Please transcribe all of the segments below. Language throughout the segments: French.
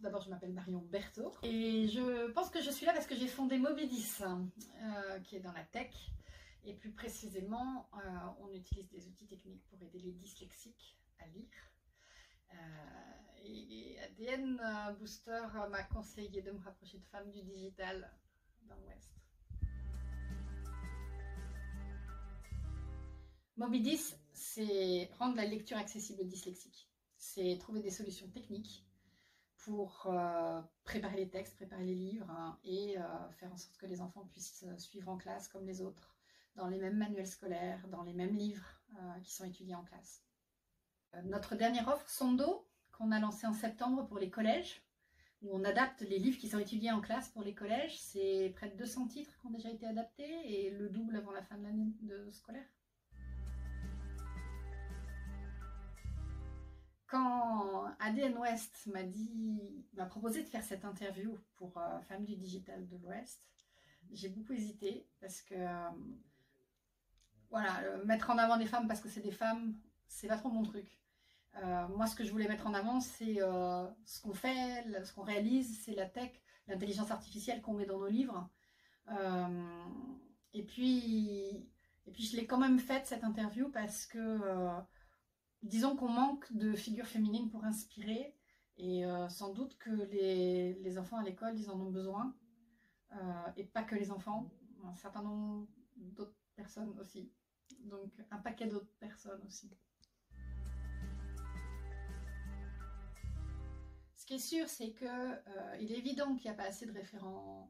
D'abord je m'appelle Marion Berthaud et je pense que je suis là parce que j'ai fondé Mobidis euh, qui est dans la tech et plus précisément euh, on utilise des outils techniques pour aider les dyslexiques à lire. Euh, et, ADN Booster m'a conseillé de me rapprocher de femmes du digital dans l'Ouest. Mobidis, c'est rendre la lecture accessible aux dyslexiques. C'est trouver des solutions techniques pour euh, préparer les textes, préparer les livres hein, et euh, faire en sorte que les enfants puissent euh, suivre en classe comme les autres, dans les mêmes manuels scolaires, dans les mêmes livres qui sont étudiés en classe. notre dernière offre, Sondo, qu'on a lancée en septembre pour les collèges, où on adapte les livres qui sont étudiés en classe pour les collèges, c'est près de 200 titres qui ont déjà été adaptés et le double avant la fin de l'année scolaire. ADN West m'a dit, m'a proposé de faire cette interview pour euh, Femmes du Digital de l'Ouest, j'ai beaucoup hésité parce que, euh, voilà, mettre en avant des femmes parce que c'est des femmes, c'est pas trop mon truc. Euh, moi, ce que je voulais mettre en avant, c'est ce qu'on fait, ce qu'on réalise, c'est la tech, l'intelligence artificielle qu'on met dans nos livres. et puis, et puis, je l'ai quand même faite cette interview parce que disons qu'on manque de figures féminines pour inspirer et euh, sans doute que les, enfants à l'école, ils en ont besoin. Euh, et pas que les enfants, un certain nombre d'autres personnes aussi. Donc un paquet d'autres personnes aussi. Ce qui est sûr, c'est qu'il euh, est évident qu'il n'y a pas assez de référentes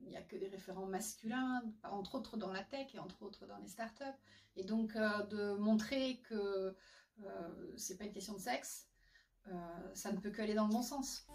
il n'y a que des référents masculins, entre autres dans la tech et entre autres dans les startups. Et donc euh, de montrer que euh, c'est pas une question de sexe, euh, ça ne peut que aller dans le bon sens.